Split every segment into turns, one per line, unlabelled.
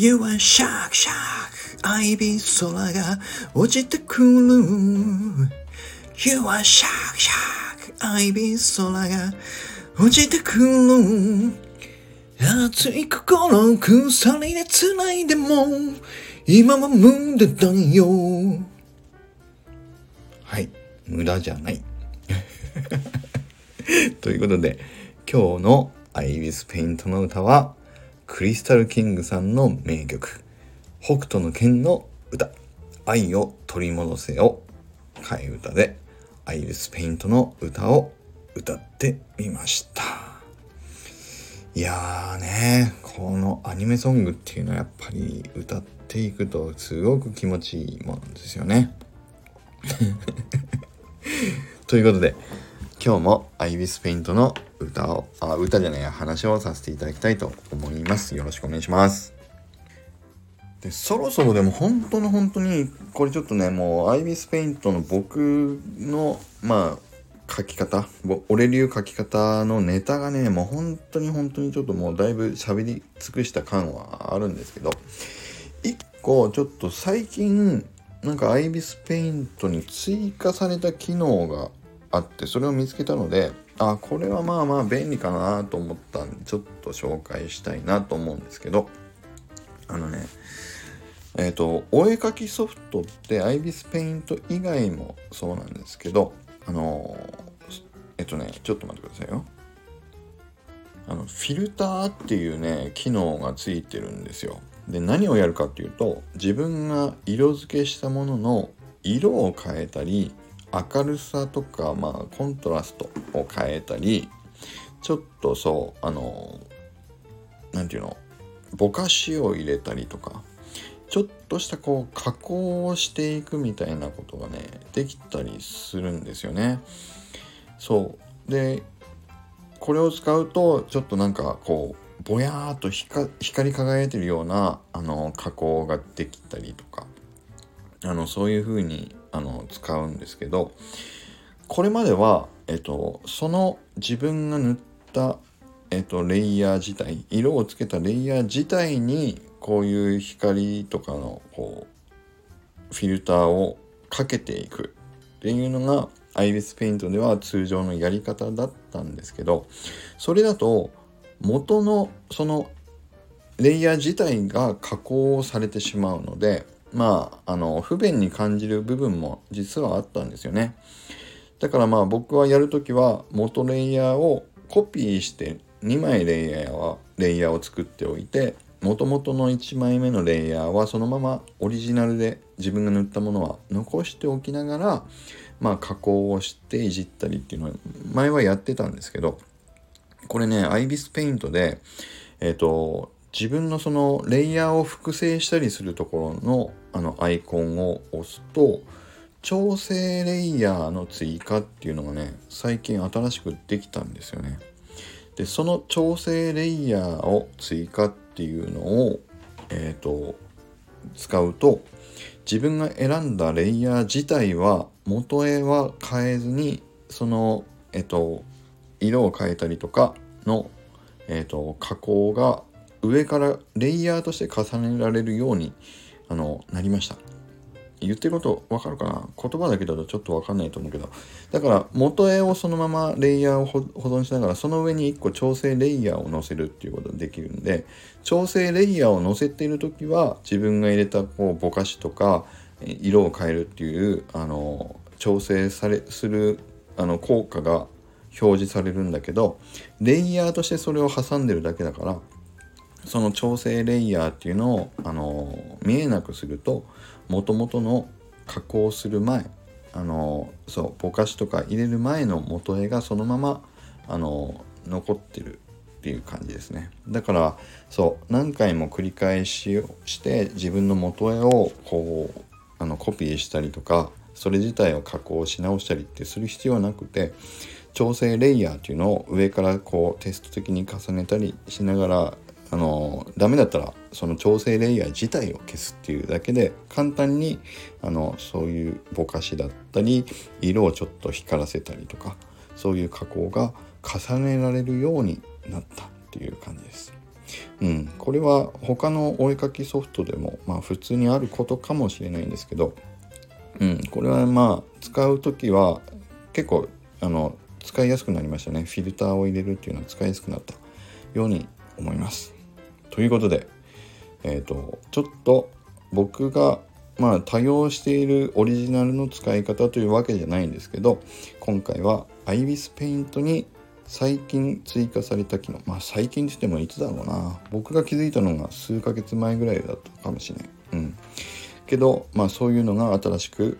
You are shark shark. アイビー空が落ちてくる You are shark shark. アイビー空が落ちてくる熱い心を鎖で繋いでも今は無駄だよはい無駄じゃないということで今日のアイビスペイントの歌はクリスタルキングさんの名曲北斗の拳の歌。愛を取り戻せを替え歌でアイビスペイントの歌を歌ってみました。いやーねこのアニメソングっていうのはやっぱり歌っていくとすごく気持ちいいもんですよね。ということで今日もアイビスペイントの歌をあ歌じゃない話をさせていただきたいと思います。よろしくお願いします。でそろそろでも本当の本当にこれちょっとねもうアイビスペイントの僕のまあ書き方俺流書き方のネタがねもう本当に本当にちょっともうだいぶ喋り尽くした感はあるんですけど一個ちょっと最近なんかアイビスペイントに追加された機能があってそれを見つけたのであこれはまあまあ便利かなと思ったんでちょっと紹介したいなと思うんですけどあのねえっ、ー、とお絵かきソフトってアイビスペイント以外もそうなんですけどあのえっ、ー、とねちょっと待ってくださいよ。あのフィルターっていうね機能がついてるんですよ。で何をやるかっていうと自分が色付けしたものの色を変えたり明るさとか、まあ、コントラストを変えたりちょっとそうあの何て言うのぼかしを入れたりとかちょっとしたこう加工をしていくみたいなことがねできたりするんですよね。そうでこれを使うとちょっとなんかこうぼやーっと光り輝いてるようなあの加工ができたりとかあのそういう風にあの使うんですけどこれまでは、えっと、その自分が塗った、えっと、レイヤー自体色をつけたレイヤー自体にこういう光とかのこうフィルターをかけていく。っていうのがアイビスペイントでは通常のやり方だったんですけどそれだと元のそのレイヤー自体が加工されてしまうのでまあ、あの、不便に感じる部分も実はあったんですよね。だからまあ僕はやるときは元レイヤーをコピーして2枚レイヤーは、レイヤーを作っておいて、元々の1枚目のレイヤーはそのままオリジナルで自分が塗ったものは残しておきながら、まあ加工をしていじったりっていうのは前はやってたんですけど、これね、アイビスペイントで、えっ、ー、と、自分のそのレイヤーを複製したりするところのあのアイコンを押すと調整レイヤーの追加っていうのがね最近新しくできたんですよね。でその調整レイヤーを追加っていうのをえっ、ー、と使うと自分が選んだレイヤー自体は元絵は変えずにそのえっ、ー、と色を変えたりとかのえっ、ー、と加工が上からレイヤーとして重ねられるようにあのなりました。言ってることわかるかな？言葉だけだとちょっとわかんないと思うけど。だから元絵をそのままレイヤーを保存しながらその上に1個調整レイヤーを載せるっていうことができるんで調整レイヤーを載せている時は自分が入れたこうぼかしとか色を変えるっていうあの調整されするあの効果が表示されるんだけどレイヤーとしてそれを挟んでるだけだからその調整レイヤーっていうのをあの見えなくするともともとの加工する前あのそうぼかしとか入れる前の元絵がそのままあの残ってるっていう感じですね。だからそう何回も繰り返しをして自分の元絵をこうあのコピーしたりとかそれ自体を加工し直したりってする必要はなくて調整レイヤーっていうのを上からこうテスト的に重ねたりしながらあのダメだったらその調整レイヤー自体を消すっていうだけで簡単にあのそういうぼかしだったり色をちょっと光らせたりとかそういう加工が重ねられるようになったっていう感じです。うん、これは他のお絵かきソフトでもまあ普通にあることかもしれないんですけど、うん、これはまあ使う時は結構あの使いやすくなりましたね。フィルターを入れるっていうのは使いやすくなったように思います。ということでえっ、ー、とちょっと僕がまあ多用しているオリジナルの使い方というわけじゃないんですけど今回は IBIS Paint に最近追加された機能。まあ最近って言ってもいつだろうな。僕が気づいたのが数ヶ月前ぐらいだったかもしれない。うん。けどまあそういうのが新しく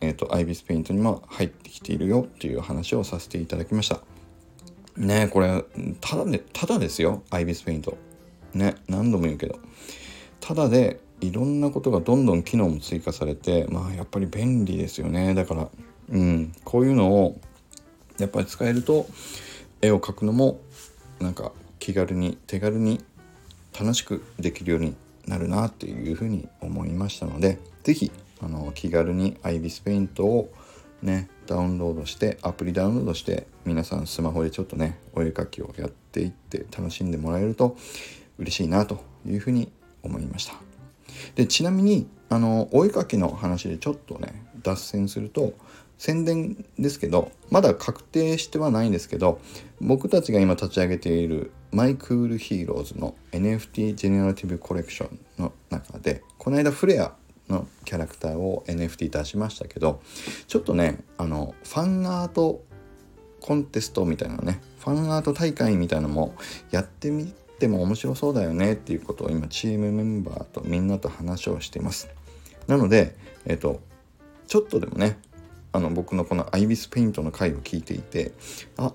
えっ、ー、と IBIS Paint にも入ってきているよっていう話をさせていただきました。ねこれただでただですよ IBIS Paint ね何度も言うけど。ただでいろんなことがどんどん機能も追加されてまあやっぱり便利ですよね。だからうんこういうのをやっぱり使えると絵を描くのもなんか気軽に手軽に楽しくできるようになるなっていうふうに思いましたので是非気軽に IBIS ペイントをねダウンロードしてアプリダウンロードして皆さんスマホでちょっとねお絵かきをやっていって楽しんでもらえると嬉しいなというふうに思いました。でちなみにあのお絵かきの話でちょっとね脱線すると宣伝ですけどまだ確定してはないんですけど僕たちが今立ち上げているマイクールヒーローズの NFT ジェネラティブコレクションの中でこの間フレアのキャラクターを NFT 出しましたけどちょっとねあのファンアートコンテストみたいなねファンアート大会みたいなのもやってみても面白そうだよねっていうことを今チームメンバーとみんなと話をしています。なのでえっ、とちょっとでもねあの僕のこのアイビスペイントの回を聞いていてあ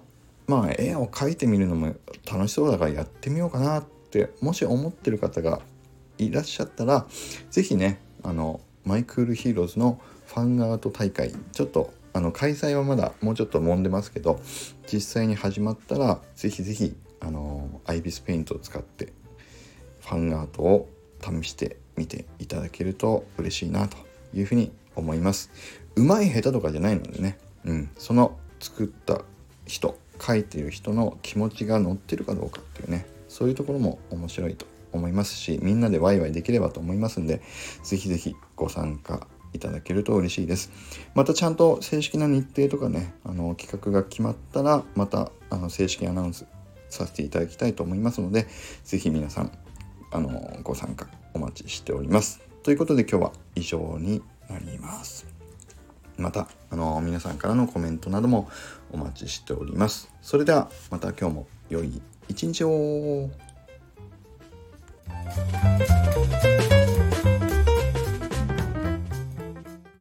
まあ絵を描いてみるのも楽しそうだからやってみようかなってもし思ってる方がいらっしゃったら是非ねあのマイクールヒーローズのファンアート大会ちょっとあの開催はまだもうちょっと揉んでますけど実際に始まったら是非是非あの ibisPaint を使ってファンアートを試してみていただけると嬉しいなというふうに思います。うまい下手とかじゃないのでね、うん、その作った人書いてる人の気持ちが乗ってるかどうかっていうね。そういうところも面白いと思いますしみんなでワイワイできればと思いますんで是非是非ご参加いただけると嬉しいです。またちゃんと正式な日程とかねあの企画が決まったらまたあの正式アナウンスさせていただきたいと思いますので是非皆さんあのご参加お待ちしております。ということで今日は以上になります。またあの皆さんからのコメントなどもお待ちしております。それではまた今日も良い一日を。